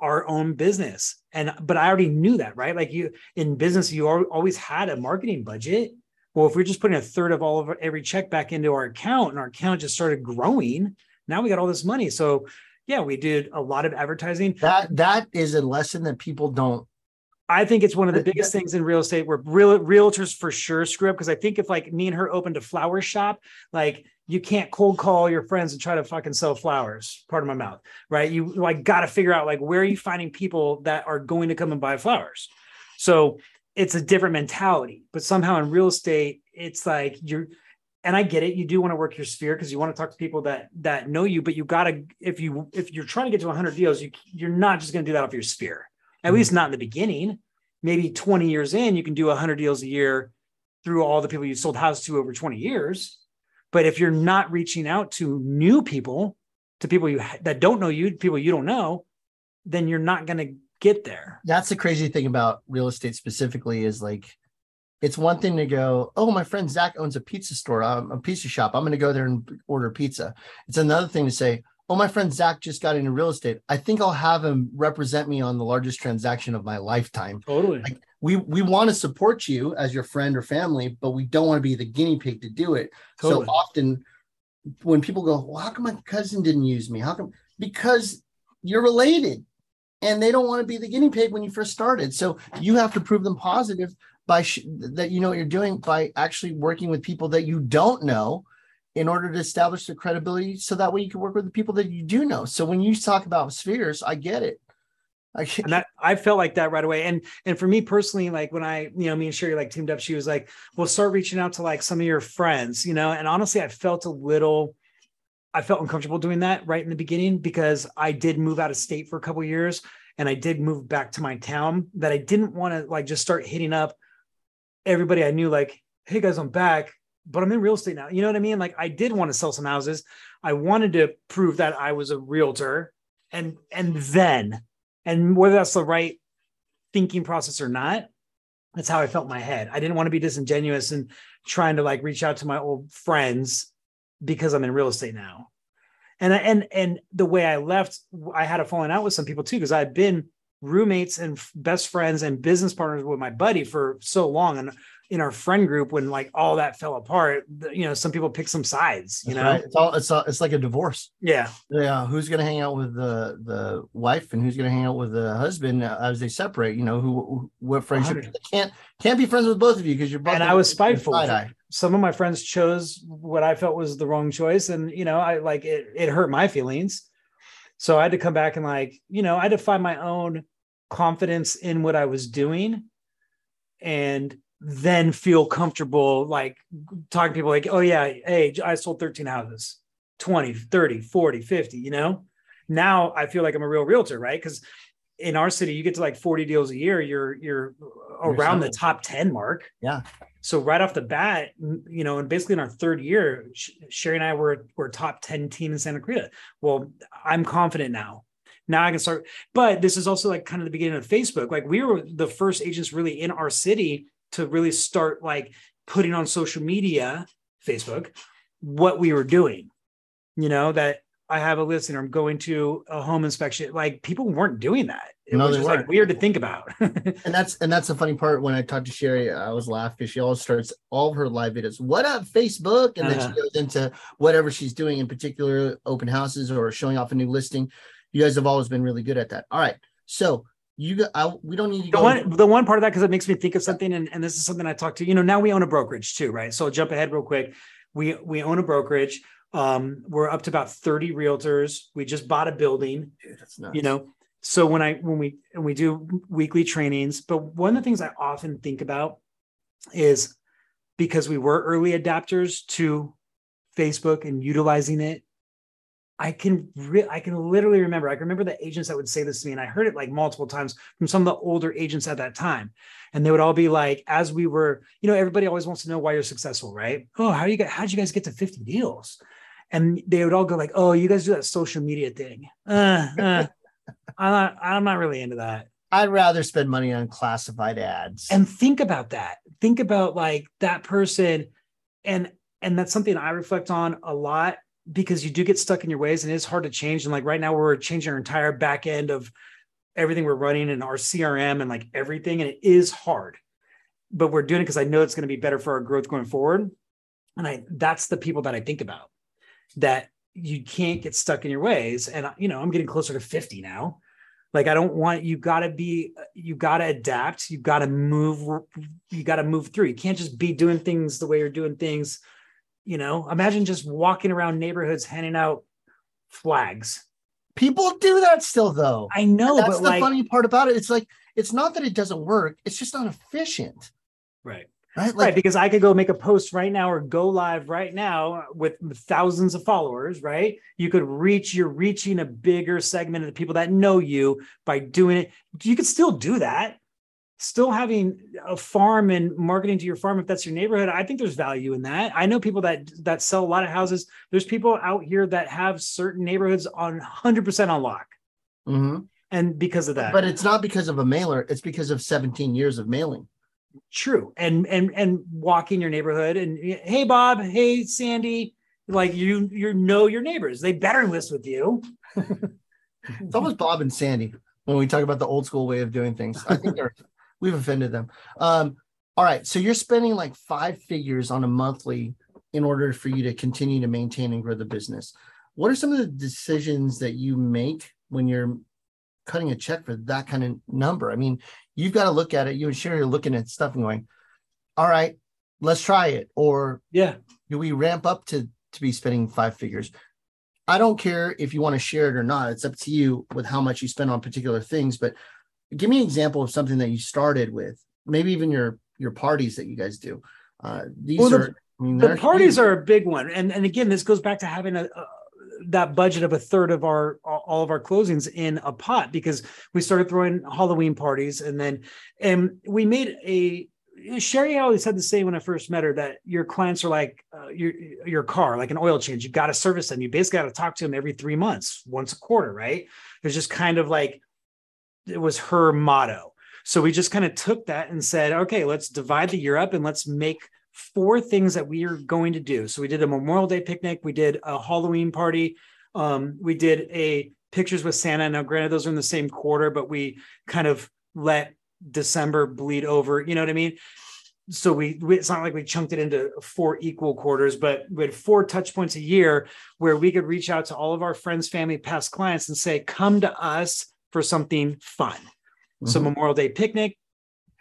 our own business. And but i already knew that right? Like you in business you al- always had a marketing budget. Well if we're just putting a third of all of our, every check back into our account and our account just started growing now we got all this money. So yeah we did a lot of advertising. That that is a lesson that people don't I think it's one of the biggest things in real estate where real realtors for sure screw up because I think if like me and her opened a flower shop, like you can't cold call your friends and try to fucking sell flowers. Part of my mouth, right? You like got to figure out like where are you finding people that are going to come and buy flowers. So it's a different mentality, but somehow in real estate, it's like you're. And I get it. You do want to work your sphere because you want to talk to people that that know you, but you got to if you if you're trying to get to 100 deals, you you're not just going to do that off your sphere at least not in the beginning. Maybe 20 years in, you can do 100 deals a year through all the people you sold houses to over 20 years. But if you're not reaching out to new people, to people you that don't know you, people you don't know, then you're not going to get there. that's the crazy thing about real estate specifically is like it's one thing to go oh my friend zach owns a pizza store um, a pizza shop i'm going to go there and order pizza it's another thing to say oh my friend zach just got into real estate. I think i'll have him represent me on the largest transaction of my lifetime. Totally. Like, we we want to support you as your friend or family but we don't want to be the guinea pig to do it. Totally. so often when people go well how come my cousin didn't use me? How come? Because you're related and they don't want to be the guinea pig when you first started. So you have to prove them positive by sh- that you know what you're doing by actually working with people that you don't know in order to establish the credibility so that way you can work with the people that you do know so when you talk about spheres i get it I, and that I felt like that right away. And and for me personally, like when I, you know, me and Sherry like teamed up, she was like, "We'll start reaching out to like some of your friends," you know. And honestly, I felt a little, I felt uncomfortable doing that right in the beginning because I did move out of state for a couple years, and I did move back to my town. That I didn't want to like just start hitting up everybody I knew, like, "Hey guys, I'm back." But I'm in real estate now. You know what I mean? Like I did want to sell some houses. I wanted to prove that I was a realtor. And and then and whether that's the right thinking process or not that's how i felt my head i didn't want to be disingenuous and trying to like reach out to my old friends because i'm in real estate now and I- and and the way i left i had a falling out with some people too because i've been roommates and best friends and business partners with my buddy for so long and in our friend group when like all that fell apart you know some people pick some sides you That's know right. it's all it's all, it's like a divorce yeah yeah uh, who's going to hang out with the the wife and who's going to hang out with the husband uh, as they separate you know who, who what friendship 100. can't can't be friends with both of you because you're both And I was spiteful. some of my friends chose what I felt was the wrong choice. And, you know, I like it, it hurt my feelings. So I had to come back and like, you know, I had to find my own confidence in what I was doing and then feel comfortable like talking to people like, oh yeah, hey, I sold 13 houses, 20, 30, 40, 50, you know? Now I feel like I'm a real realtor, right? Because in our city, you get to like 40 deals a year, you're you're around the top 10 mark. Yeah. So right off the bat, you know, and basically in our third year, Sherry and I were were top 10 team in Santa Cruz. Well, I'm confident now. Now I can start, but this is also like kind of the beginning of Facebook. Like we were the first agents really in our city to really start like putting on social media, Facebook, what we were doing. You know, that I have a listing or I'm going to a home inspection. Like people weren't doing that. It no, was just weren't. like weird to think about. and that's and that's the funny part. When I talked to Sherry, I was laughing because she always starts all of her live videos. What up, Facebook? And then uh-huh. she goes into whatever she's doing, in particular, open houses or showing off a new listing. You guys have always been really good at that. All right. So you got I, we don't need to the one the one part of that because it makes me think of something and, and this is something i talked to you know now we own a brokerage too right? So I'll jump ahead real quick. We we own a brokerage. Um we're up to about 30 realtors. We just bought a building Dude, you know? So when i when we and we do weekly trainings but one of the things i often think about is because we were early adapters to facebook and utilizing it I can re- I can literally remember. I can remember the agents that would say this to me, and I heard it like multiple times from some of the older agents at that time. And they would all be like, as we were, you know, everybody always wants to know why you're successful, right? Oh, how you get how'd you guys get to 50 deals? And they would all go like, oh, you guys do that social media thing. Uh, uh, I'm not I'm not really into that. I'd rather spend money on classified ads. And think about that. Think about like that person and and that's something I reflect on a lot because you do get stuck in your ways and it's hard to change. And like right now, we're changing our entire back end of everything we're running and our CRM and like everything. And it is hard, but we're doing it because I know it's going to be better for our growth going forward. And I that's the people that I think about that you can't get stuck in your ways. And you know, I'm getting closer to 50 now. Like I don't want you got to be you got to adapt, you got to move you got to move through. You can't just be doing things the way you're doing things you know, imagine just walking around neighborhoods handing out flags. People do that still, though. I know, that's the like, funny part about it. It's like it's not that it doesn't work; it's just not efficient. Right. Right. Like, right. Because I could go make a post right now or go live right now with thousands of followers, right? You could reach, you're reaching a bigger segment of the people that know you by doing it. You could still do that still having a farm and marketing to your farm if that's your neighborhood i think there's value in that. I know people that that sell a lot of houses. There's people out here that have certain neighborhoods on 100% on lock. Mm-hmm. and because of that. But it's not because of a mailer it's because of 17 years of mailing. True. And and and walking your neighborhood and hey bob. Hey sandy. Like you you know your neighbors. They better list with you. It's almost bob and sandy when we talk about the old school way of doing things. I think they're we've offended them. Um, all right, so you're spending like five figures on a monthly in order for you to continue to maintain and grow the business. What are some of the decisions that you make when you're cutting a check for that kind of number? I mean, you've got to look at it. You and Sherry are looking at stuff and going, "All right, let's try it." Or yeah, do we ramp up to to be spending five figures? I don't care if you want to share it or not. It's up to you with how much you spend on particular things. But give me an example of something that you started with maybe even your your parties that you guys do uh these well, the, are I mean, the parties huge. are a big one and and again this goes back to having a, a that budget of a third of our all of our closings in a pot because we started throwing Halloween parties and then and we made a Sherry always had to say when I first met her that your clients are like uh, your your car, like an oil change. You got to service them. You basically got to talk to them every three months, once a quarter, right? There's just kind of like it was her motto. So we just kind of took that and said, okay, let's divide the year up and let's make four things that we are going to do. So we did a Memorial Day picnic, we did a Halloween party, um, we did a pictures with Santa. Now, granted, those are in the same quarter, but we kind of let December bleed over. You know what I mean? So we, we it's not like we chunked it into four equal quarters, but we had four touch points a year where we could reach out to all of our friends, family, past clients and say, come to us for something fun. Mm-hmm. So Memorial Day picnic,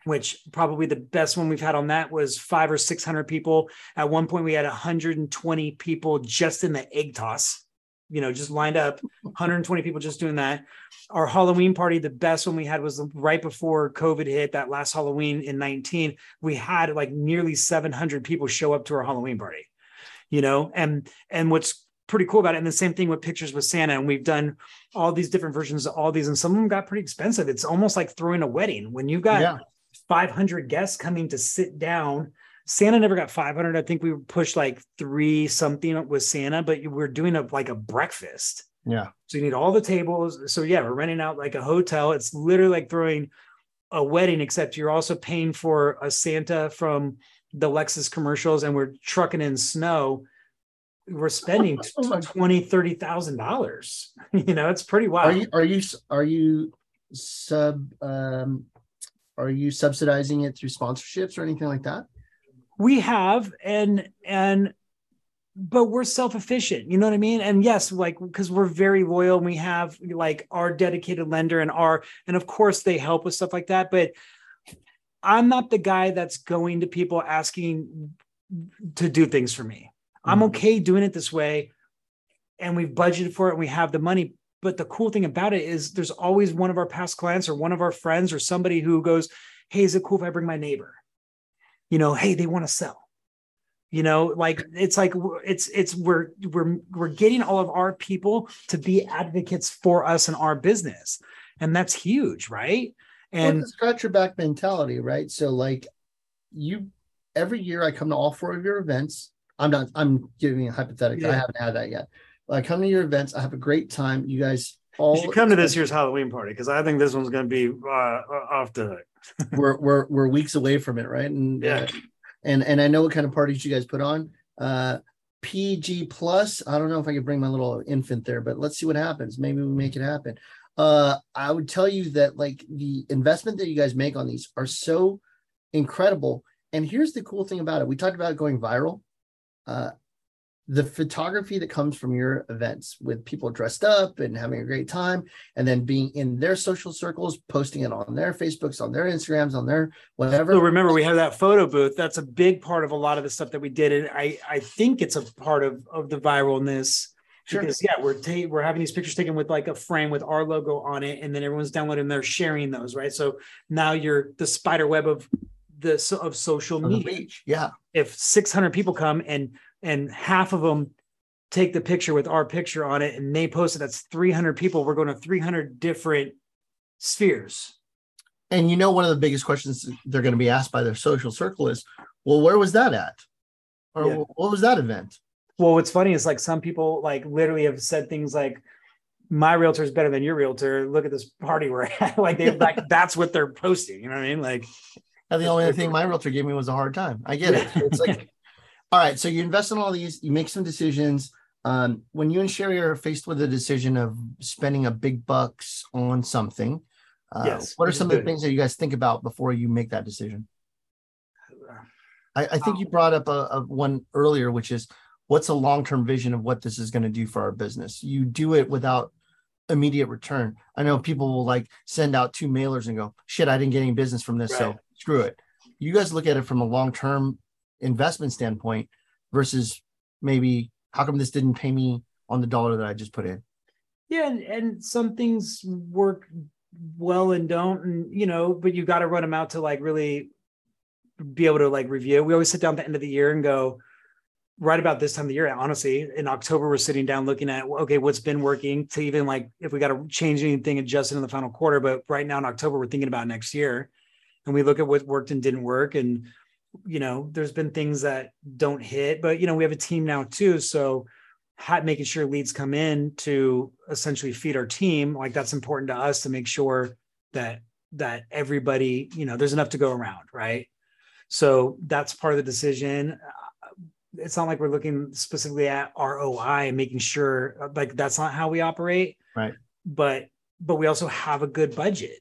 which probably the best one we've had on that was five or 600 people. At one point, we had 120 people just in the egg toss. you know, just lined up 120 people just doing that. Our Halloween party, the best one we had was right before COVID hit that last Halloween in 19. We had like nearly 700 people show up to our Halloween party, you know, and, and what's pretty cool about it. And the same thing with pictures with Santa. And we've done all these different versions of all these, and some of them got pretty expensive. It's almost like throwing a wedding when you've got yeah. 500 guests coming to sit down Santa never got 500. I think we pushed like three something with Santa, but we're doing a like a breakfast. Yeah. So you need all the tables. So yeah, we're renting out like a hotel. It's literally like throwing a wedding, except you're also paying for a Santa from the Lexus commercials, and we're trucking in snow. We're spending oh twenty, thirty thousand dollars. You know, it's pretty wild. Are you are you are you sub um are you subsidizing it through sponsorships or anything like that? we have and and but we're self-efficient you know what i mean and yes like because we're very loyal and we have like our dedicated lender and our and of course they help with stuff like that but i'm not the guy that's going to people asking to do things for me. I'm mm. okay doing it this way and we've budgeted for it and we have the money but the cool thing about it is there's always one of our past clients or one of our friends or somebody who goes hey is it cool if i bring my neighbor you know, hey, they want to sell. You know, like it's like it's it's we're we're we're getting all of our people to be advocates for us and our business, and that's huge, right? And well, scratch your back mentality, right? So like you every year I come to all four of your events. I'm not I'm giving a hypothetical. Yeah. I haven't had that yet. But I come to your events, I have a great time. You guys all you should come to this year's Halloween party because I think this one's going to be uh, off the hook we're we're we're weeks away from it, right? And yeah, uh, and and I know what kind of parties you guys put on. Uh, PG plus. I don't know if I could bring my little infant there, but let's see what happens. Maybe we make it happen. Uh, I would tell you that like the investment that you guys make on these are so incredible. And here's the cool thing about it. We talked about going viral. Uh, the photography that comes from your events with people dressed up and having a great time and then being in their social circles posting it on their facebooks on their instagrams on their whatever so remember we have that photo booth that's a big part of a lot of the stuff that we did and i i think it's a part of of the viralness Sure. Because yeah, we're ta- we're having these pictures taken with like a frame with our logo on it, and then everyone's downloading, they're sharing those, right? So now you're the spider web of the of social media. Yeah. If 600 people come and and half of them take the picture with our picture on it and they post it that's 300 people. We're going to 300 different spheres. And you know one of the biggest questions they're going to be asked by their social circle is well where was that at? Or yeah. what was that event? Well what's funny is like some people like literally have said things like my realtor is better than your realtor. Look at this party we're at. Like they like that's what they're posting you know what i mean? Like and the only thing my realtor gave me was a hard time i get it it's like all right. So you invest in all these, you make some decisions. Um, when you and Sherry are faced with a decision of spending a big bucks on something, uh, yes, what are some of the things that you guys think about before you make that decision? I, I think you brought up a, a one earlier, which is what's a long-term vision of what this is going to do for our business. You do it without immediate return. I know people will like send out two mailers and go, shit, I didn't get any business from this. Right. So screw it. You guys look at it from a long-term investment standpoint versus maybe how come this didn't pay me on the dollar that I just put in? Yeah, and, and some things work well and don't, and you know, but you got to run them out to like really be able to like review. We always sit down at the end of the year and go, right about this time of the year, honestly, in October, we're sitting down looking at okay, what's been working to even like if we got to change anything, adjust it in the final quarter. But right now in October, we're thinking about next year, and we look at what worked and didn't work, and you know, there's been things that don't hit, but you know, we have a team now too. So making sure leads come in to essentially feed our team, like that's important to us to make sure that that everybody, you know, there's enough to go around, right? So that's part of the decision. It's not like we're looking specifically at ROI and making sure like that's not how we operate. Right. But but we also have a good budget.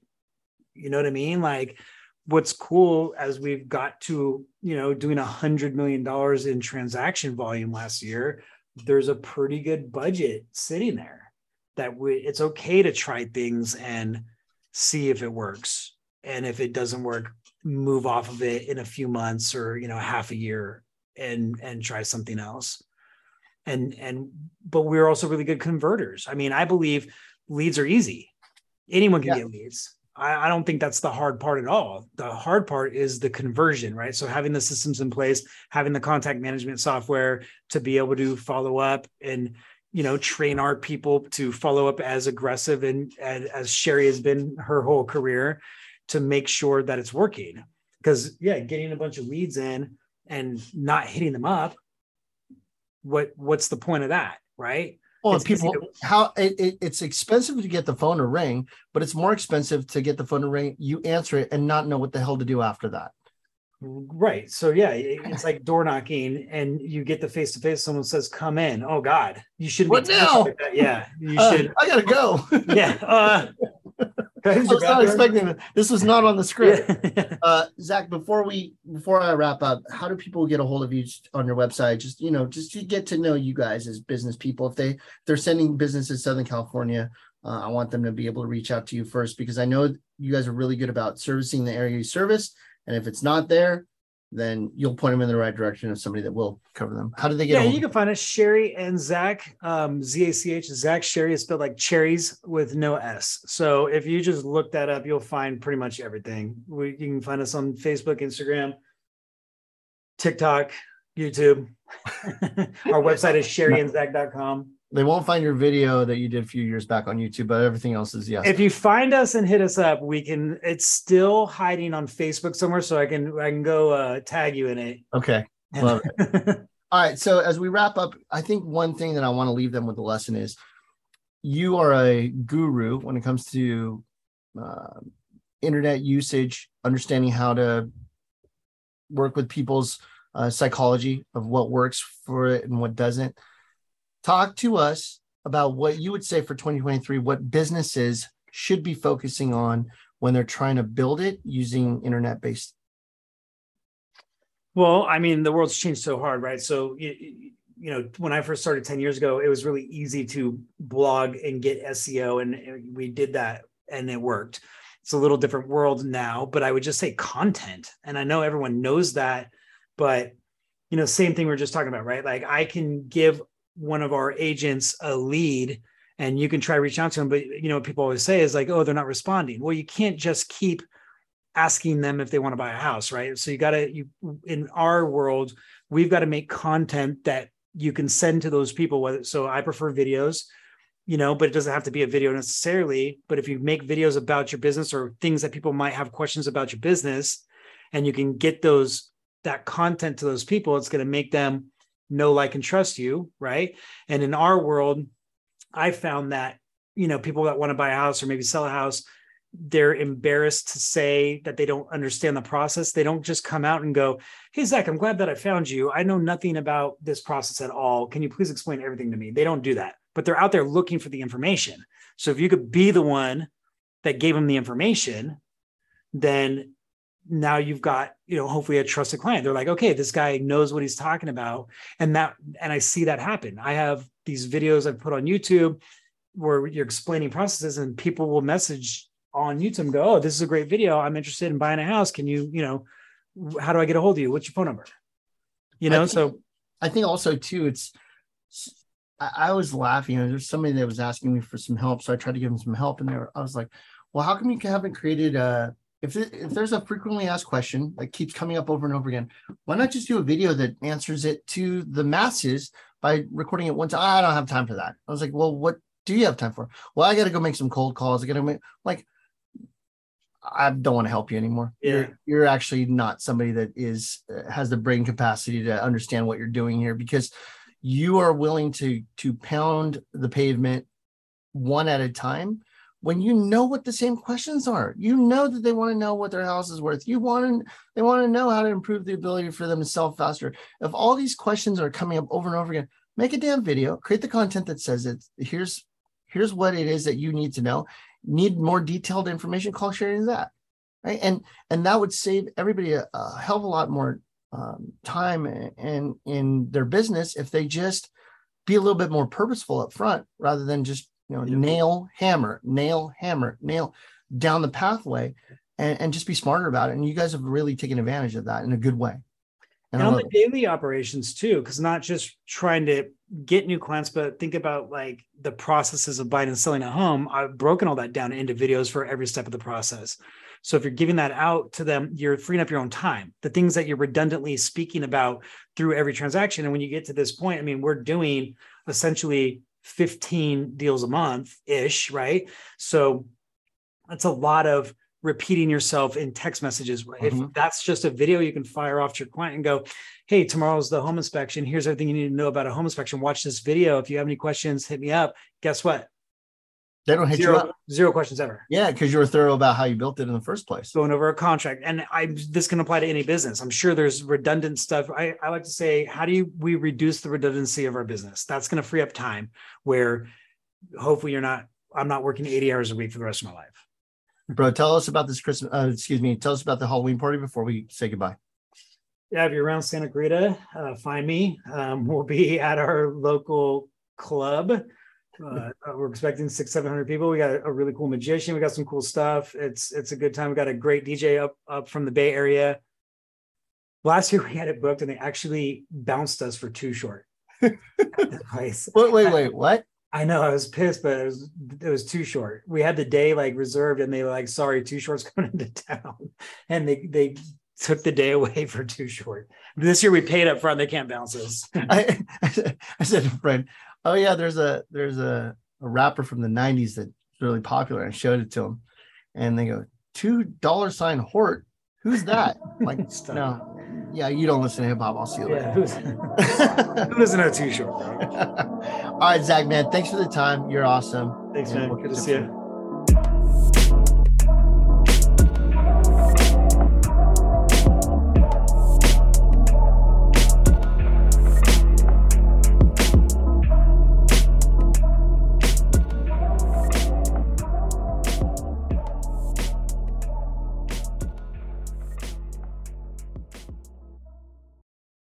You know what I mean? Like what's cool as we've got to you know doing a hundred million dollars in transaction volume last year there's a pretty good budget sitting there that we it's okay to try things and see if it works. And if it doesn't work move off of it in a few months or you know half a year and and try something else. And and but we're also really good converters. I mean i believe leads are easy. Anyone can yeah. get leads I, I don't think that's the hard part at all. The hard part is the conversion right? So having the systems in place having the contact management software to be able to follow up and you know train our people to follow up as aggressive and, and as sherry has been her whole career to make sure that it's working. Because yeah getting a bunch of leads in and not hitting them up what what's the point of that right well it's people how it, it, it's expensive to get the phone to ring but it's more expensive to get the phone to ring you answer it and not know what the hell to do after that. Right so yeah it's like door knocking and you get the face to face someone says come in. Oh god. You shouldn't what now? like yeah you uh, should i gotta go. Yeah uh, I was not expecting that. This was not on the script. Yeah. uh, Zach, before we before I wrap up, how do people get a hold of you on your website? Just you know, just to get to know you guys as business people. If they if they're sending business to Southern California, uh, I want them to be able to reach out to you first because I know you guys are really good about servicing the area you service. And if it's not there, then you'll point them in the right direction of somebody that will cover them. How do they get? Yeah, you can find us Sherry and Zach. Um, Z A C H Zach Sherry is spelled like cherries with no S. So if you just look that up, you'll find pretty much everything. We, you can find us on Facebook, Instagram, TikTok, YouTube. Our website is sherryandzach.com. They won't find your video that you did a few years back on YouTube, but everything else is yes. If you find us and hit us up, we can. It's still hiding on Facebook somewhere, so I can I can go uh, tag you in it. Okay, love it. All right, so as we wrap up, I think one thing that I want to leave them with the lesson is, you are a guru when it comes to uh, internet usage, understanding how to work with people's uh, psychology of what works for it and what doesn't talk to us about what you would say for 2023 what businesses should be focusing on when they're trying to build it using internet based well i mean the world's changed so hard right? So you, you know when i first started 10 years ago it was really easy to blog and get seo and we did that and it worked. It's a little different world now but i would just say content and i know everyone knows that but you know same thing we are just talking about right? Like i can give one of our agents a lead and you can try reach out to them but you know what people always say is like oh they're not responding. Well you can't just keep asking them if they want to buy a house right? So you got to you in our world we've got to make content that you can send to those people whether so i prefer videos you know but it doesn't have to be a video necessarily but if you make videos about your business or things that people might have questions about your business and you can get those that content to those people it's going to make them know, like, and trust you, right? And in our world, I found that, you know, people that want to buy a house or maybe sell a house, they're embarrassed to say that they don't understand the process. They don't just come out and go, Hey, Zach, I'm glad that I found you. I know nothing about this process at all. Can you please explain everything to me? They don't do that, but they're out there looking for the information. So if you could be the one that gave them the information, then now you've got you know hopefully a trusted client. They're like okay this guy knows what he's talking about. And that and i see that happen. I have these videos i've put on youtube where you're explaining processes and people will message on youtube and go oh this is a great video. I'm interested in buying a house. Can you you know how do i get a hold of you? What's your phone number? You know I think, so i think also too it's I, I was laughing. There's somebody that was asking me for some help so i tried to give them some help and they were, i was like well how come you haven't created a if, it, if there's a frequently asked question that keeps coming up over and over again, why not just do a video that answers it to the masses by recording it once? I don't have time for that. I was like, well, what do you have time for? Well, I got to go make some cold calls. I got to make like, I don't want to help you anymore. Yeah. You're, you're actually not somebody that is uh, has the brain capacity to understand what you're doing here because you are willing to to pound the pavement one at a time when you know what the same questions are. You know that they want to know what their house is worth. You want to they want to know how to improve the ability for them to sell faster. If all these questions are coming up over and over again make a damn video create the content that says it. Here's here's what it is that you need to know. Need more detailed information? Call sharing that right? And and that would save everybody a, a hell of a lot more um, time and in their business if they just be a little bit more purposeful up front rather than just you know, nail, hammer, nail, hammer, nail down the pathway and, and just be smarter about it. And you guys have really taken advantage of that in a good way. And, and on the daily operations too, because not just trying to get new clients, but think about like the processes of buying and selling a home. I've broken all that down into videos for every step of the process. So if you're giving that out to them, you're freeing up your own time. The things that you're redundantly speaking about through every transaction. And when you get to this point, I mean, we're doing essentially 15 deals a month ish, right? So that's a lot of repeating yourself in text messages. Mm-hmm. If that's just a video you can fire off to your client and go, Hey, tomorrow's the home inspection. Here's everything you need to know about a home inspection. Watch this video. If you have any questions, hit me up. Guess what? They don't hit zero, you up. Zero questions ever. Yeah, because you were thorough about how you built it in the first place. Going over a contract. And I this can apply to any business. I'm sure there's redundant stuff. I, I like to say, how do you we reduce the redundancy of our business? That's going to free up time where hopefully you're not, I'm not working 80 hours a week for the rest of my life. Bro, tell us about this Christmas. Uh, excuse me. Tell us about the Halloween party before we say goodbye. Yeah, if you're around Santa Clarita, uh, find me. Um, we'll be at our local club uh, we're expecting six, seven hundred people. We got a really cool magician. We got some cool stuff. It's it's a good time. We got a great DJ up up from the Bay Area. Last year we had it booked, and they actually bounced us for Too $hort. wait, wait, wait, what? I know I was pissed, but it was it was Too $hort. We had the day like reserved, and they were like, "Sorry, Too $hort's coming into town," and they they took the day away for Too $hort. This year we paid up front; they can't bounce us. I, I said to a friend, oh yeah, there's a there's a, a rapper from the '90s that's really popular. I showed it to him, and they go two dollar sign Hort. Who's that? like no, yeah, you don't listen to hip hop. I'll see you yeah, later. who doesn't know Too $hort? All right, Zach, man, thanks for the time. You're awesome. Thanks, man. Good to see you.